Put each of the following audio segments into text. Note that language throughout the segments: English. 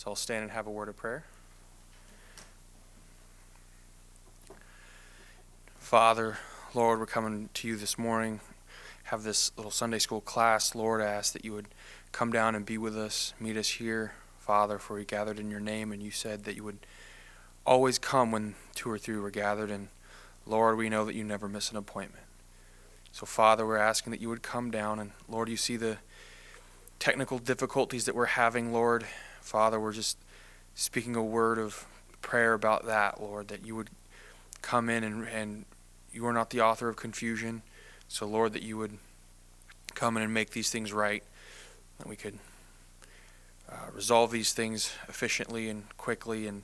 So I'll stand and have a word of prayer. Father, Lord, we're coming to you this morning. Have this little Sunday school class. Lord, I ask that you would come down and be with us, meet us here, Father, for we gathered in your name, and you said that you would always come when two or three were gathered. And Lord, we know that you never miss an appointment. So, Father, we're asking that you would come down, and Lord, you see the technical difficulties that we're having, Lord. Father, we're just speaking a word of prayer about that, Lord, that you would come in and, and you are not the author of confusion. So, Lord, that you would come in and make these things right, that we could uh, resolve these things efficiently and quickly, and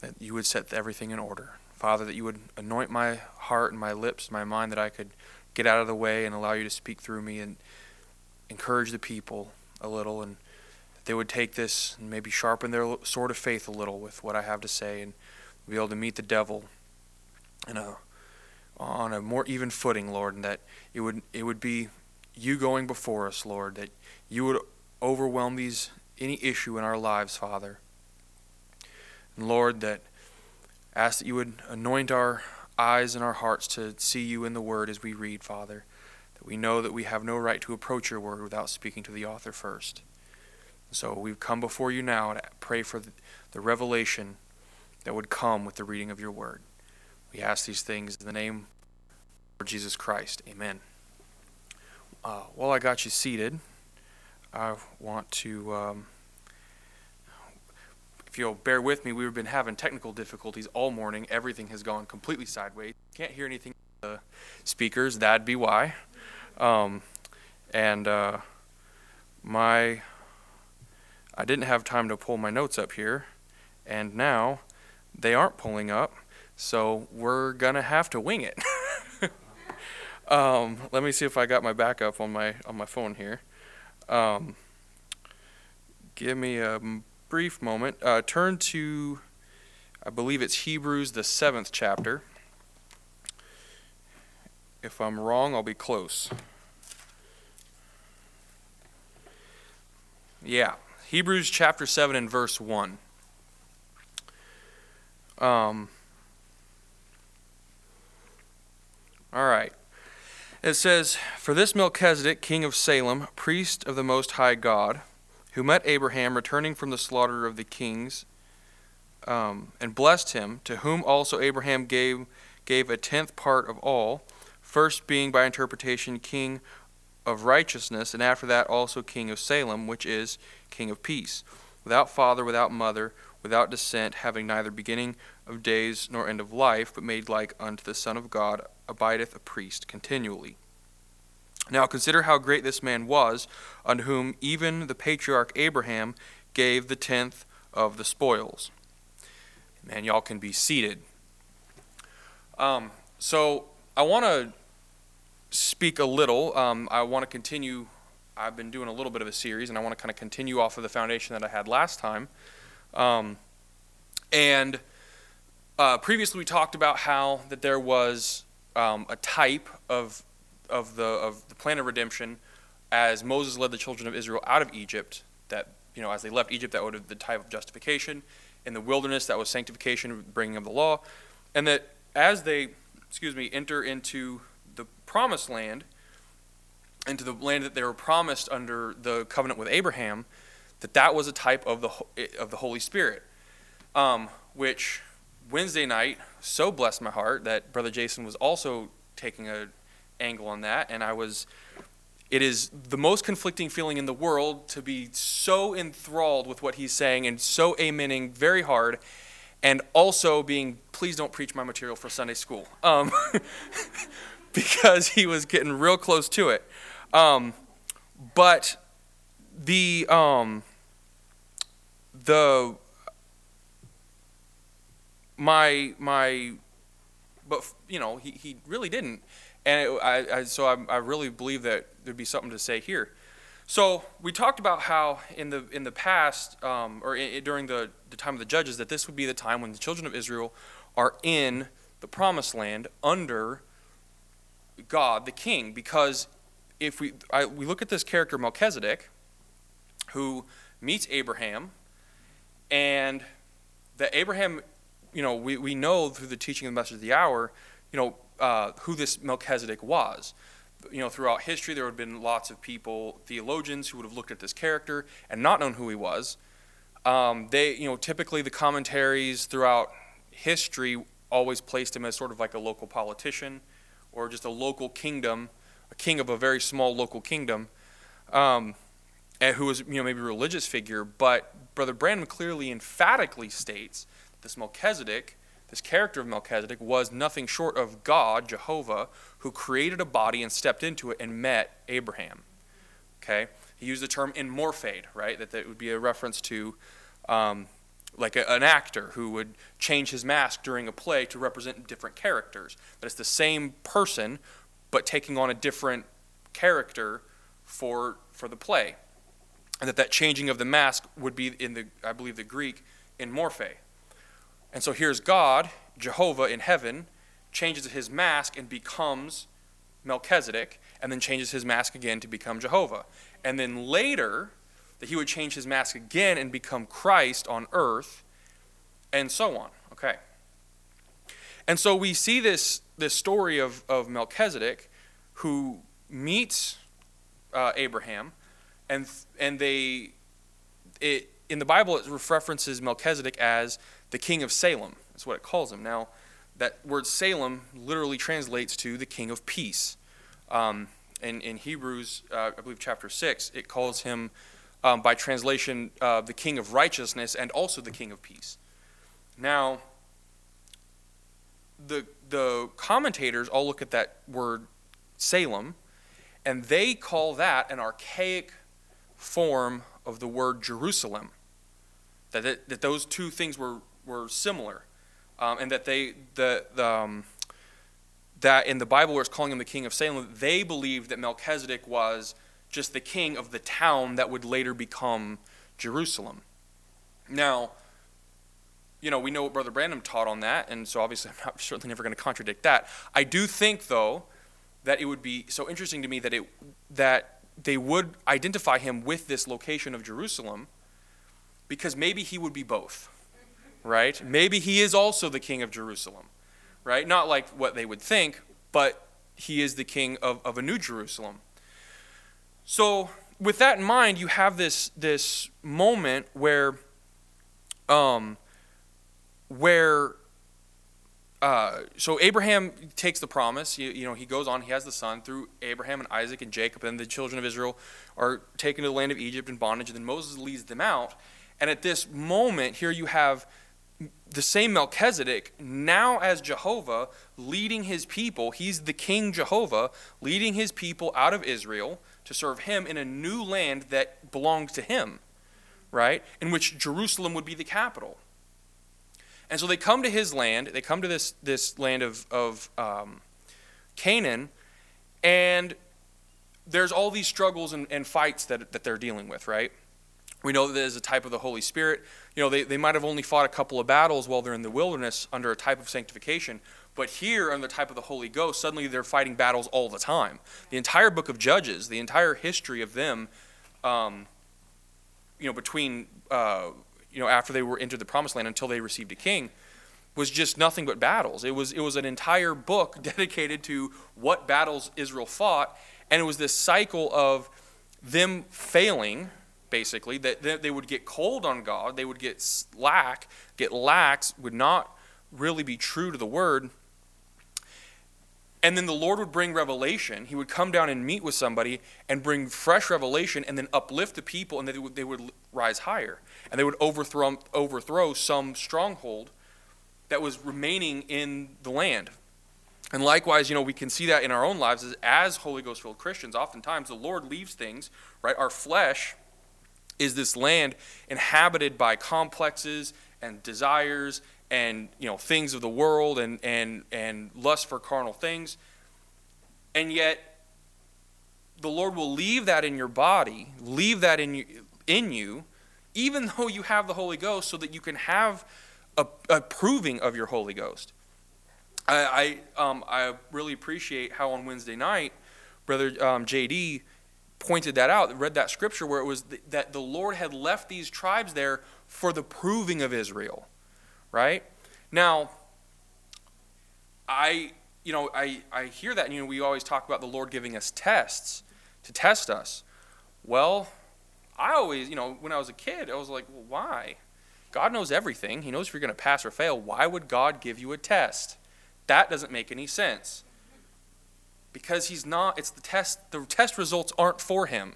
that you would set everything in order. Father, that you would anoint my heart and my lips, my mind, that I could get out of the way and allow you to speak through me and encourage the people a little and they would take this and maybe sharpen their sword of faith a little with what I have to say and be able to meet the devil in a on a more even footing, Lord, and that it would it would be you going before us, Lord, that you would overwhelm these any issue in our lives, Father. And Lord, that ask that you would anoint our eyes and our hearts to see you in the word as we read, Father. That we know that we have no right to approach your word without speaking to the author first. So we've come before you now to pray for the revelation that would come with the reading of your word. We ask these things in the name of Jesus Christ. Amen. Uh, while I got you seated, I want to, um, if you'll bear with me, we've been having technical difficulties all morning. Everything has gone completely sideways. Can't hear anything the speakers. That'd be why. Um, and uh, my I didn't have time to pull my notes up here, and now they aren't pulling up, so we're gonna have to wing it. um, let me see if I got my backup on my on my phone here. Um, give me a brief moment. Uh, turn to, I believe it's Hebrews, the seventh chapter. If I'm wrong, I'll be close. Yeah, Hebrews chapter 7 and verse 1. Um, all right. It says, For this Melchizedek, king of Salem, priest of the Most High God, who met Abraham returning from the slaughter of the kings, um, and blessed him, to whom also Abraham gave, gave a tenth part of all, first being by interpretation king of righteousness, and after that also king of Salem, which is king of peace, without father, without mother, without descent, having neither beginning of days nor end of life, but made like unto the Son of God, abideth a priest continually. Now consider how great this man was, unto whom even the patriarch Abraham gave the tenth of the spoils. Man, y'all can be seated. Um, so I want to speak a little. Um, I want to continue. I've been doing a little bit of a series, and I want to kind of continue off of the foundation that I had last time. Um, and uh, previously, we talked about how that there was um, a type of of the of the plan of redemption as Moses led the children of Israel out of Egypt. That you know, as they left Egypt, that would have the type of justification. In the wilderness, that was sanctification, bringing of the law, and that as they, excuse me, enter into the promised land, into the land that they were promised under the covenant with Abraham, that that was a type of the of the Holy Spirit, um, which Wednesday night so blessed my heart that Brother Jason was also taking a angle on that, and I was. It is the most conflicting feeling in the world to be so enthralled with what he's saying and so amening very hard, and also being, please don't preach my material for Sunday school. Um, because he was getting real close to it. Um, but the um, the my my but you know he, he really didn't and it, I, I, so I, I really believe that there'd be something to say here so we talked about how in the in the past um, or in, during the, the time of the judges that this would be the time when the children of israel are in the promised land under God, the king, because if we, I, we look at this character Melchizedek, who meets Abraham, and that Abraham, you know, we, we know through the teaching of the message of the hour, you know, uh, who this Melchizedek was. You know, throughout history, there would have been lots of people, theologians, who would have looked at this character and not known who he was. Um, they, you know, typically the commentaries throughout history always placed him as sort of like a local politician or just a local kingdom, a king of a very small local kingdom, um, and who was, you know, maybe a religious figure. But Brother Branham clearly, emphatically states this Melchizedek, this character of Melchizedek, was nothing short of God, Jehovah, who created a body and stepped into it and met Abraham. Okay? He used the term in morphade, right? That that would be a reference to um, like a, an actor who would change his mask during a play to represent different characters. That it's the same person, but taking on a different character for for the play, and that that changing of the mask would be in the I believe the Greek in morphe. And so here's God, Jehovah in heaven, changes his mask and becomes Melchizedek, and then changes his mask again to become Jehovah. And then later, that he would change his mask again and become Christ on earth, and so on. Okay. And so we see this, this story of, of Melchizedek who meets uh, Abraham, and, and they, it, in the Bible, it references Melchizedek as the king of Salem. That's what it calls him. Now, that word Salem literally translates to the king of peace. Um, in, in Hebrews, uh, I believe chapter 6, it calls him um, by translation, uh, the king of righteousness and also the king of peace. Now, the, the commentators all look at that word Salem, and they call that an archaic form of the word Jerusalem. That, it, that those two things were, were similar, um, and that they the, the um, that in the Bible where it's calling him the king of Salem, they believed that Melchizedek was just the king of the town that would later become Jerusalem. Now, you know, we know what Brother Branham taught on that, and so obviously I'm not, certainly never going to contradict that. I do think, though, that it would be so interesting to me that it that they would identify him with this location of Jerusalem, because maybe he would be both, right? Maybe he is also the king of Jerusalem, right? Not like what they would think, but he is the king of, of a new Jerusalem. So, with that in mind, you have this this moment where, um, where, uh, so Abraham takes the promise. You, you know, he goes on. He has the son through Abraham and Isaac and Jacob, and the children of Israel are taken to the land of Egypt in bondage. And then Moses leads them out. And at this moment, here you have the same Melchizedek, now as Jehovah, leading his people. He's the King Jehovah, leading his people out of Israel to serve him in a new land that belonged to him, right? In which Jerusalem would be the capital. And so they come to his land, they come to this, this land of, of um, Canaan, and there's all these struggles and, and fights that, that they're dealing with, right? We know that there's a type of the Holy Spirit. You know, they, they might have only fought a couple of battles while they're in the wilderness under a type of sanctification, but here, on the type of the Holy Ghost, suddenly they're fighting battles all the time. The entire book of Judges, the entire history of them, um, you know, between, uh, you know, after they were entered the promised land until they received a king, was just nothing but battles. It was, it was an entire book dedicated to what battles Israel fought, and it was this cycle of them failing, basically, that they would get cold on God, they would get slack, get lax, would not really be true to the word, and then the Lord would bring revelation. He would come down and meet with somebody and bring fresh revelation and then uplift the people, and they would, they would rise higher. And they would overthrow, overthrow some stronghold that was remaining in the land. And likewise, you know, we can see that in our own lives as, as Holy Ghost filled Christians. Oftentimes, the Lord leaves things, right? Our flesh is this land inhabited by complexes and desires and you know things of the world and and and lust for carnal things. And yet the lord will leave that in your body leave that in you in you even though you have the holy ghost so that you can have a, a proving of your holy ghost. I I, um, I really appreciate how on wednesday night brother um, jd pointed that out read that scripture where it was th- that the lord had left these tribes there for the proving of Israel, right? Now, I, you know, I, I hear that, and you know, we always talk about the Lord giving us tests to test us. Well, I always, you know, when I was a kid, I was like, well, why? God knows everything. He knows if you're going to pass or fail. Why would God give you a test? That doesn't make any sense. Because he's not, it's the test, the test results aren't for him.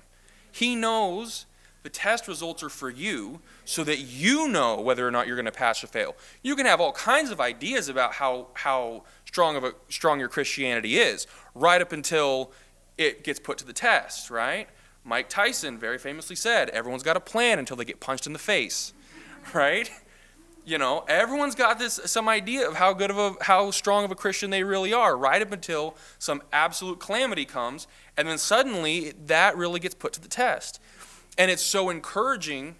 He knows the test results are for you so that you know whether or not you're going to pass or fail. You can have all kinds of ideas about how, how strong, of a, strong your Christianity is, right up until it gets put to the test, right? Mike Tyson very famously said, everyone's got a plan until they get punched in the face, right? You know, everyone's got this some idea of how good of a how strong of a Christian they really are, right up until some absolute calamity comes, and then suddenly that really gets put to the test. And it's so encouraging.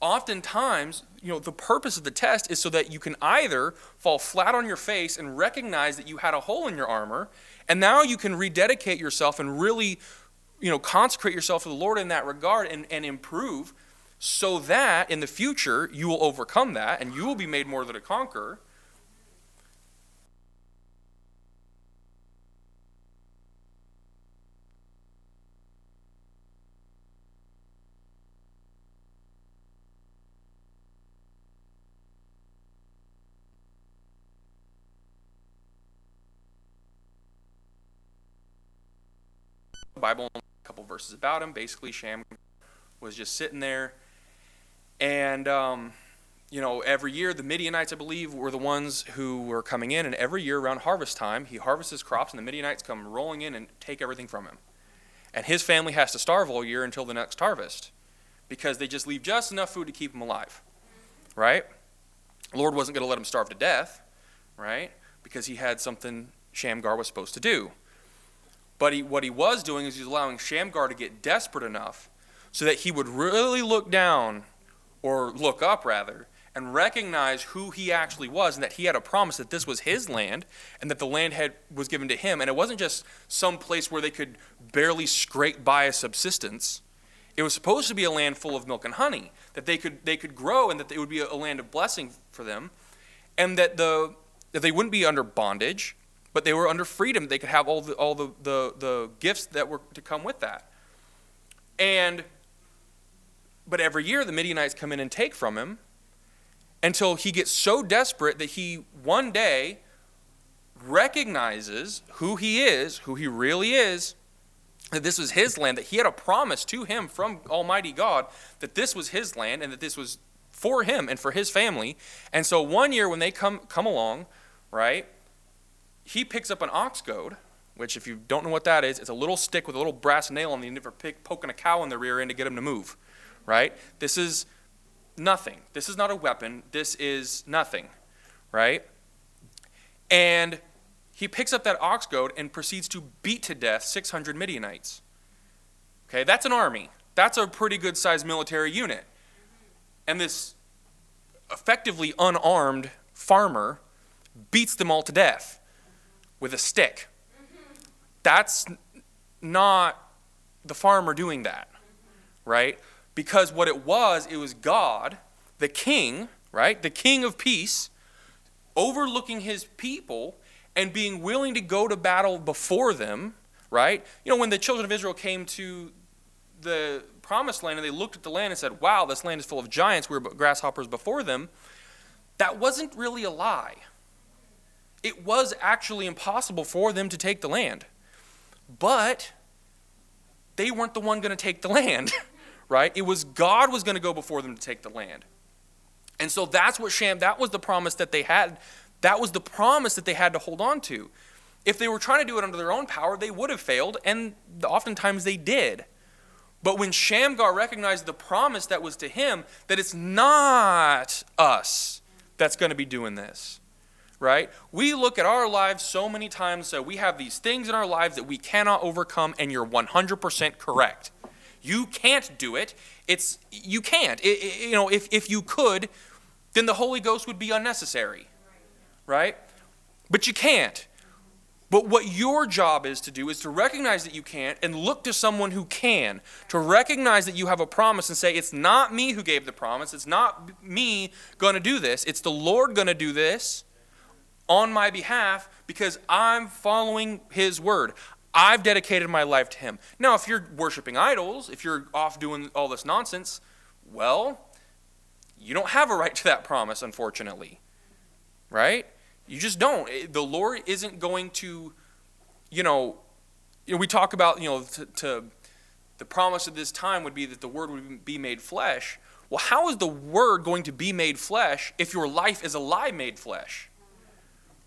Oftentimes, you know, the purpose of the test is so that you can either fall flat on your face and recognize that you had a hole in your armor, and now you can rededicate yourself and really, you know, consecrate yourself to the Lord in that regard and, and improve so that in the future you will overcome that and you will be made more than a conqueror. Bible, a couple verses about him. Basically, Sham was just sitting there, and um, you know, every year the Midianites, I believe, were the ones who were coming in, and every year around harvest time, he harvests his crops, and the Midianites come rolling in and take everything from him, and his family has to starve all year until the next harvest, because they just leave just enough food to keep him alive, right? Lord wasn't going to let him starve to death, right? Because he had something Shamgar was supposed to do. But he, what he was doing is he was allowing Shamgar to get desperate enough so that he would really look down, or look up rather, and recognize who he actually was and that he had a promise that this was his land and that the land had, was given to him. And it wasn't just some place where they could barely scrape by a subsistence. It was supposed to be a land full of milk and honey, that they could, they could grow and that it would be a land of blessing for them, and that, the, that they wouldn't be under bondage, but they were under freedom. They could have all the, all the, the, the gifts that were to come with that. And, but every year the Midianites come in and take from him until he gets so desperate that he one day recognizes who he is, who he really is, that this was his land, that he had a promise to him from Almighty God that this was his land and that this was for him and for his family. And so one year when they come come along, right, he picks up an ox goad, which, if you don't know what that is, it's a little stick with a little brass nail on the end of it, poking a cow in the rear end to get him to move. Right? This is nothing. This is not a weapon. This is nothing. Right? And he picks up that ox goad and proceeds to beat to death 600 Midianites. Okay, that's an army. That's a pretty good sized military unit. And this effectively unarmed farmer beats them all to death with a stick. That's not the farmer doing that, right? Because what it was, it was God, the king, right? The king of peace, overlooking his people and being willing to go to battle before them, right? You know, when the children of Israel came to the promised land and they looked at the land and said, wow, this land is full of giants, we were grasshoppers before them, that wasn't really a lie it was actually impossible for them to take the land. But they weren't the one going to take the land, right? It was God was going to go before them to take the land. And so that's what Sham, that was the promise that they had. That was the promise that they had to hold on to. If they were trying to do it under their own power, they would have failed, and oftentimes they did. But when Shamgar recognized the promise that was to him, that it's not us that's going to be doing this, right? We look at our lives so many times that we have these things in our lives that we cannot overcome and you're 100% correct. You can't do it. It's you can't. It, it, you know, if if you could, then the Holy Ghost would be unnecessary. Right? But you can't. But what your job is to do is to recognize that you can't and look to someone who can. To recognize that you have a promise and say, It's not me who gave the promise. It's not me going to do this. It's the Lord going to do this on my behalf because I'm following His word. I've dedicated my life to Him. Now, if you're worshiping idols, if you're off doing all this nonsense, well, you don't have a right to that promise, unfortunately. Right? You just don't. Eh, the Lord isn't going to, you know, you know we talk about, you know, to, to the promise of this time would be that the Word would be made flesh. Well, how is the Word going to be made flesh if your life is a lie made flesh?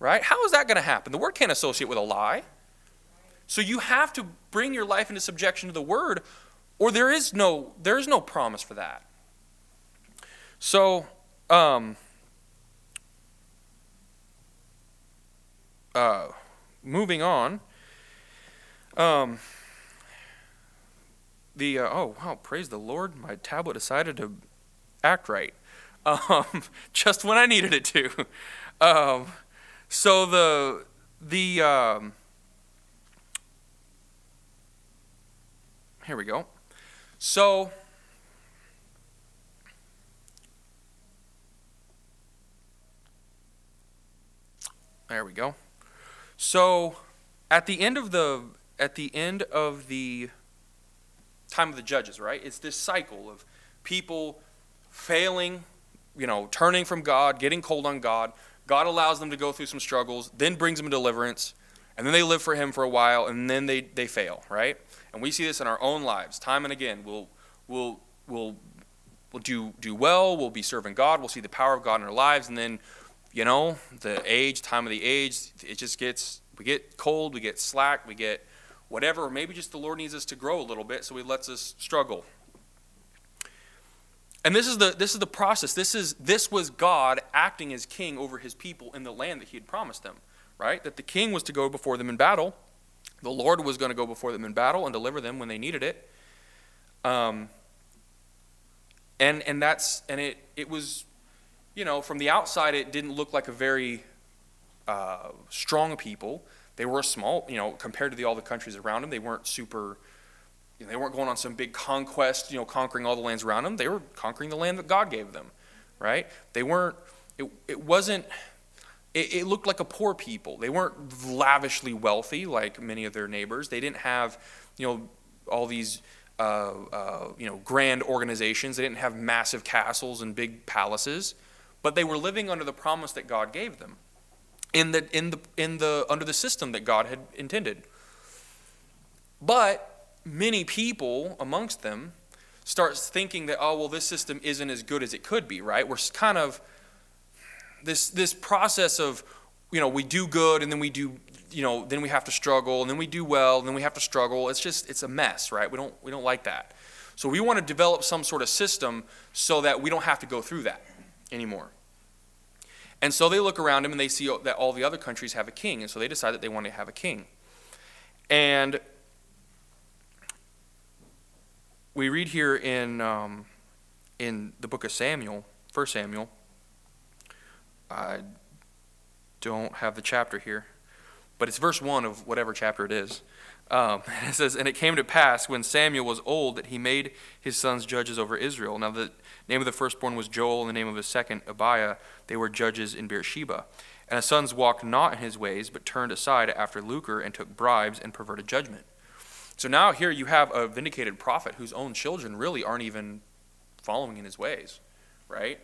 Right? How is that going to happen? The Word can't associate with a lie. So you have to bring your life into subjection to the Word, or there is no there is no promise for that. So, um, uh, moving on. Um, the uh, oh wow, praise the Lord! My tablet decided to act right, um, just when I needed it to. So the the um, here we go. So there we go. So at the end of the at the end of the time of the judges, right? It's this cycle of people failing, you know, turning from God, getting cold on God. God allows them to go through some struggles, then brings them deliverance, and then they live for him for a while and then they, they fail, right? And we see this in our own lives time and again. We'll we'll we'll we'll do do well, we'll be serving God, we'll see the power of God in our lives, and then you know, the age, time of the age, it just gets, we get cold, we get slack, we get whatever, maybe just the Lord needs us to grow a little bit, so He lets us struggle. And this is the this is the process. This is this was God acting as king over his people in the land that he had promised them, right? That the king was to go before them in battle. The Lord was going to go before them in battle and deliver them when they needed it. Um, and and that's and it it was you know, from the outside, it didn't look like a very uh, strong people. They were small, you know, compared to the, all the countries around them. They weren't super, know, they weren't going on some big conquest, you know, conquering all the lands around them. They were conquering the land that God gave them, right? They weren't, it, it wasn't, it, it looked like a poor people. They weren't lavishly wealthy like many of their neighbors. They didn't have, you know, all these, uh, uh, you know, grand organizations. They didn't have massive castles and big palaces but they were living under the promise that God gave them in the, in the, in the, under the system that God had intended. But many people amongst them start thinking that, oh, well, this system isn't as good as it could be, right? We're kind of this, this process of, you know, we do good and then we do, you know, then we have to struggle and then we do well and then we have to struggle. It's just, it's a mess, right? We don't, we don't like that. So we want to develop some sort of system so that we don't have to go through that anymore. And so they look around them and they see that all the other countries have a king, and so they decide that they want to have a king. And we read here in, um, in the book of Samuel, 1 Samuel, I don't have the chapter here, but it's verse 1 of whatever chapter it is. Um, it says, And it came to pass when Samuel was old that he made his sons judges over Israel. Now, the name of the firstborn was Joel, and the name of the second, Abiah. They were judges in Beersheba. And his sons walked not in his ways, but turned aside after lucre and took bribes and perverted judgment. So now here you have a vindicated prophet whose own children really aren't even following in his ways, right?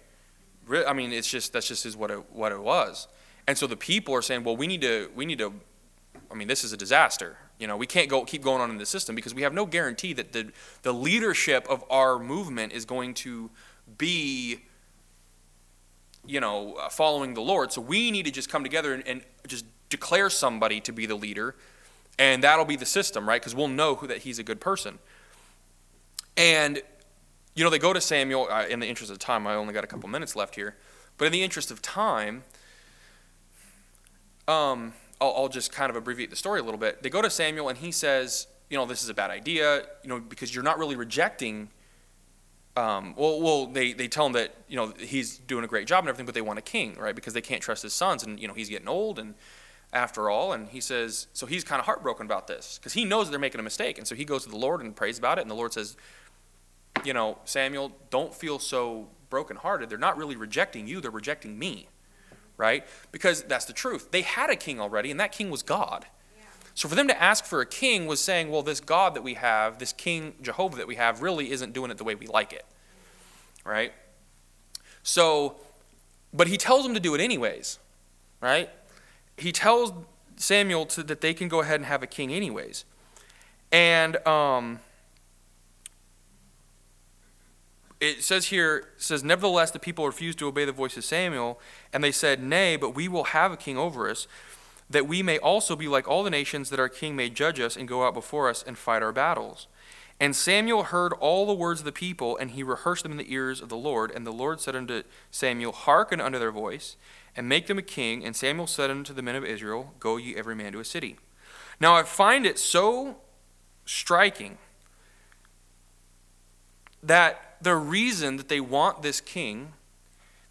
I mean, it's just that's just is what it, what it was. And so the people are saying, well, we need to we need to. I mean, this is a disaster. You know, we can't go keep going on in the system because we have no guarantee that the the leadership of our movement is going to be you know following the lord so we need to just come together and, and just declare somebody to be the leader and that'll be the system right? Because we'll know who that he's a good person. And you know they go to samuel uh, in the interest of time i only got a couple minutes left here but in the interest of time um, I'll, I'll just kind of abbreviate the story a little bit. They go to samuel and he says you know this is a bad idea you know because you're not really rejecting um, well, well, they, they tell him that you know he's doing a great job and everything, but they want a king, right? Because they can't trust his sons, and you know he's getting old, and after all. And he says, so he's kind of heartbroken about this because he knows they're making a mistake. And so he goes to the Lord and prays about it. And the Lord says, you know, Samuel, don't feel so brokenhearted. They're not really rejecting you, they're rejecting me, right? Because that's the truth. They had a king already, and that king was God. So for them to ask for a king was saying, well, this God that we have, this King Jehovah that we have, really isn't doing it the way we like it, right? So, but he tells them to do it anyways, right? He tells Samuel to, that they can go ahead and have a king anyways. And um, it says here, it says, Nevertheless, the people refused to obey the voice of Samuel, and they said, Nay, but we will have a king over us, that we may also be like all the nations, that our king may judge us and go out before us and fight our battles. And Samuel heard all the words of the people, and he rehearsed them in the ears of the Lord. And the Lord said unto Samuel, Hearken unto their voice, and make them a king. And Samuel said unto the men of Israel, Go ye every man to a city. Now I find it so striking that the reason that they want this king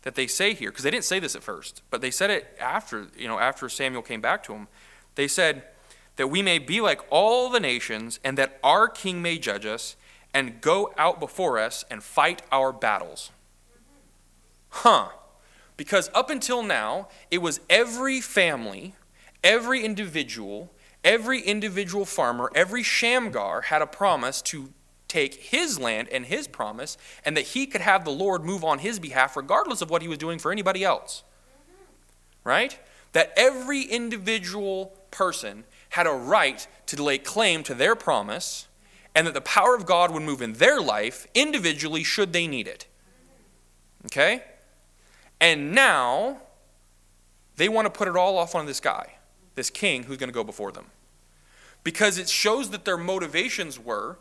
that they say here, because they didn't say this at first, but they said it after, you know, after Samuel came back to them. They said that we may be like all the nations, and that our king may judge us, and go out before us and fight our battles. Huh. Because up until now, it was every family, every individual, every individual farmer, every Shamgar had a promise to take his land and his promise, and that he could have the Lord move on his behalf, regardless of what he was doing for anybody else. Right? That every individual person had a right to lay claim to their promise, and that the power of God would move in their life individually should they need it. Okay? And now, they want to put it all off on this guy, this king who's going to go before them. Because it shows that their motivations were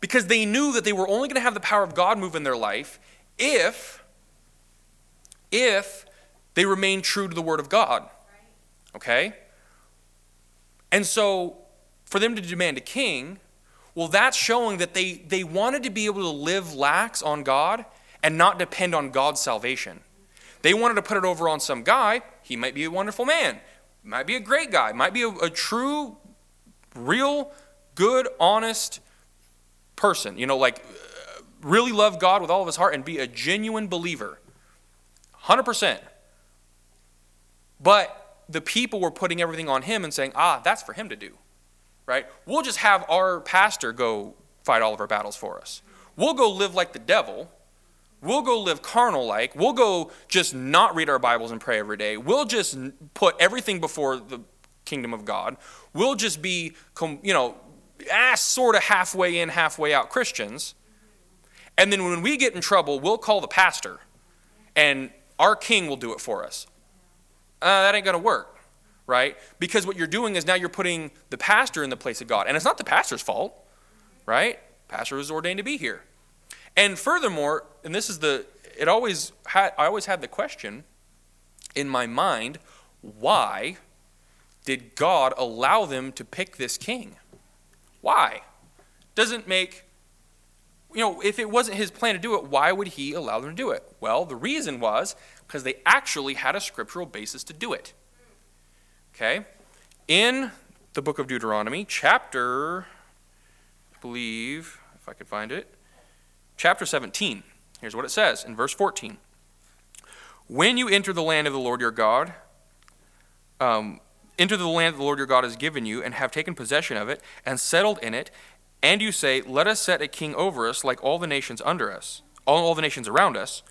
because they knew that they were only going to have the power of God move in their life if if they remained true to the word of God. Okay? And so for them to demand a king, well that's showing that they they wanted to be able to live lax on God and not depend on God's salvation. They wanted to put it over on some guy, he might be a wonderful man, might be a great guy, might be a, a true real good honest person, you know, like uh, really love God with all of his heart and be a genuine believer. 100%. But the people were putting everything on him and saying, ah, that's for him to do, right? We'll just have our pastor go fight all of our battles for us. We'll go live like the devil. We'll go live carnal like. We'll go just not read our Bibles and pray every day. We'll just put everything before the kingdom of God. We'll just be, you know, ah, sort of halfway in, halfway out Christians. And then when we get in trouble, we'll call the pastor, and our king will do it for us. Uh, that ain't going to work, right? Because what you're doing is now you're putting the pastor in the place of God. And it's not the pastor's fault, right? Pastor was ordained to be here. And furthermore, and this is the, it always had, I always had the question in my mind why did God allow them to pick this king? Why? Doesn't make, you know, if it wasn't his plan to do it, why would he allow them to do it? Well, the reason was because they actually had a scriptural basis to do it. Okay? In the book of Deuteronomy, chapter, I believe, if I could find it, chapter 17. Here's what it says in verse 14. When you enter the land of the Lord your God, um, Enter the land the Lord your God has given you, and have taken possession of it, and settled in it, and you say, Let us set a king over us, like all the nations under us, all, all the nations around us.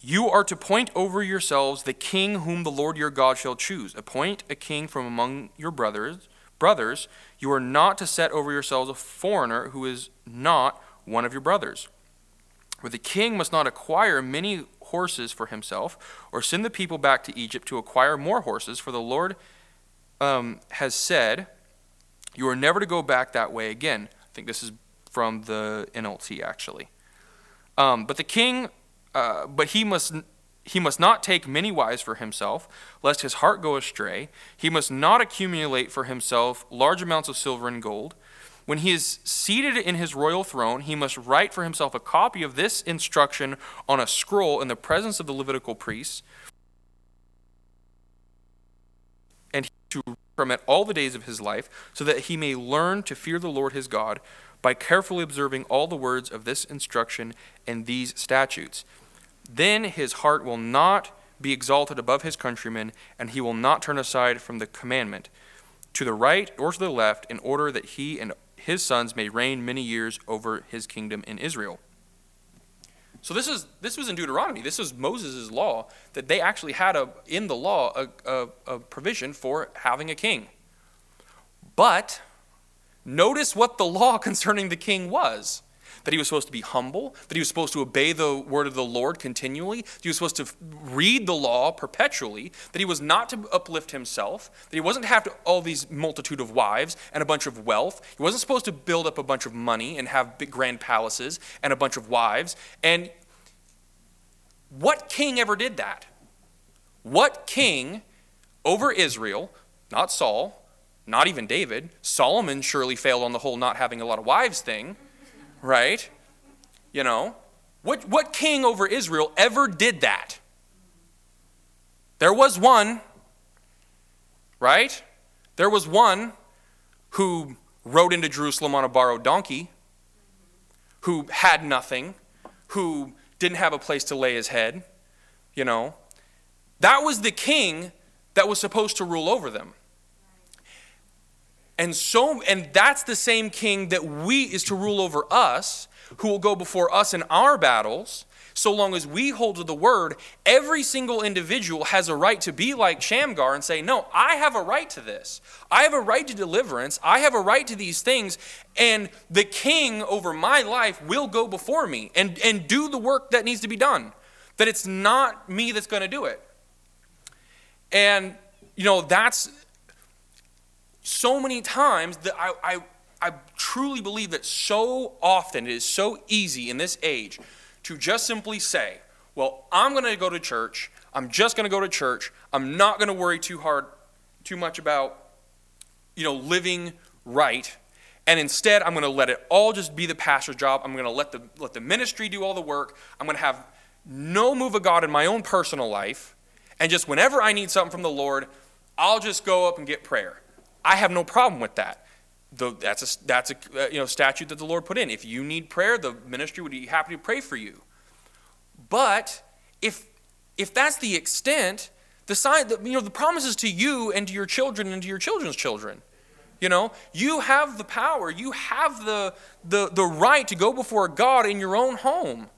You are to point over yourselves the king whom the Lord your God shall choose. Appoint a king from among your brothers. Brothers, you are not to set over yourselves a foreigner who is not one of your brothers. For the king must not acquire many horses for himself, or send the people back to Egypt to acquire more horses, for the Lord um, has said, You are never to go back that way again. I think this is from the NLT, actually. Um, but the king, uh, but he must. He must not take many wives for himself, lest his heart go astray. He must not accumulate for himself large amounts of silver and gold when he is seated in his royal throne, he must write for himself a copy of this instruction on a scroll in the presence of the Levitical priests. And to from it all the days of his life, so that he may learn to fear the Lord his God by carefully observing all the words of this instruction and these statutes. Then his heart will not be exalted above his countrymen, and he will not turn aside from the commandment to the right or to the left, in order that he and his sons may reign many years over his kingdom in Israel. So this is this was in Deuteronomy. This was Moses' law that they actually had a in the law a, a, a provision for having a king. But notice what the law concerning the king was that he was supposed to be humble, that he was supposed to obey the word of the Lord continually, that he was supposed to read the law perpetually, that he was not to uplift himself, that he wasn't to have to, all these multitude of wives and a bunch of wealth. He wasn't supposed to build up a bunch of money and have big grand palaces and a bunch of wives. And what king ever did that? What king over Israel, not Saul, not even David, Solomon surely failed on the whole not having a lot of wives thing right? You know, what, what king over Israel ever did that? There was one, right? There was one who rode into Jerusalem on a borrowed donkey, who had nothing, who didn't have a place to lay his head, you know. That was the king that was supposed to rule over them. And so and that's the same king that we is to rule over us, who will go before us in our battles. So long as we hold to the word, every single individual has a right to be like Shamgar and say, No, I have a right to this. I have a right to deliverance. I have a right to these things. And the king over my life will go before me and, and do the work that needs to be done. That it's not me that's going to do it. And, you know, that's so many times that I, I, I truly believe that so often it is so easy in this age to just simply say, well, I'm going to go to church. I'm just going to go to church. I'm not going to worry too hard, too much about, you know, living right. And instead, I'm going to let it all just be the pastor's job. I'm going to let the, let the ministry do all the work. I'm going to have no move of God in my own personal life. And just whenever I need something from the Lord, I'll just go up and get prayer. I have no problem with that. The, that's a, that's a uh, you know, statute that the Lord put in. If you need prayer, the ministry would be happy to pray for you. But if, if that's the extent, the, sign, the, you know, the promises to you and to your children and to your children's children. You know, you have the power, you have the, the, the right to go before God in your own home,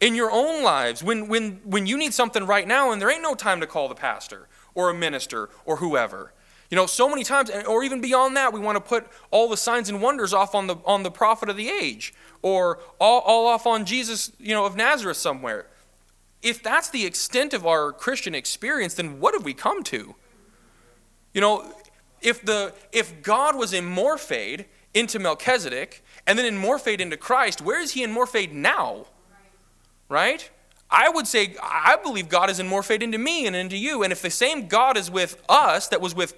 in your own lives. When, when, when you need something right now and there ain't no time to call the pastor or a minister or whoever. You know, so many times, or even beyond that, we want to put all the signs and wonders off on the, on the prophet of the age, or all, all off on Jesus, you know, of Nazareth somewhere. If that's the extent of our Christian experience, then what have we come to? You know, if, the, if God was immorphade into Melchizedek, and then immorphade into Christ, where is he immorphade now? Right? I would say, I believe God is immorphade into me and into you. And if the same God is with us that was with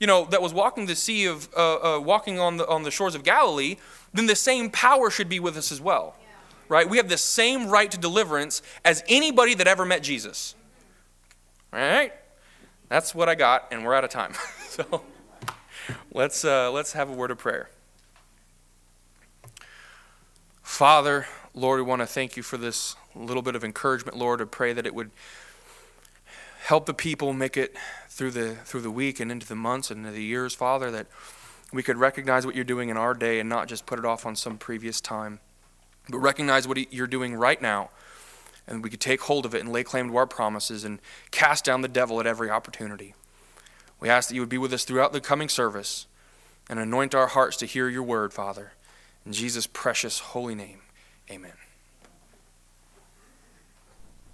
you know, that was walking the sea of, uh, uh, walking on the, on the shores of Galilee, then the same power should be with us as well. Yeah. Right? We have the same right to deliverance as anybody that ever met Jesus. All right? That's what I got, and we're out of time. so let's, uh, let's have a word of prayer. Father, Lord, we want to thank you for this little bit of encouragement, Lord. I pray that it would help the people make it through the through the week and into the months and into the years, Father, that we could recognize what you're doing in our day and not just put it off on some previous time, but recognize what you're doing right now. And we could take hold of it and lay claim to our promises and cast down the devil at every opportunity. We ask that you would be with us throughout the coming service and anoint our hearts to hear your word, Father. In Jesus' precious holy name, amen.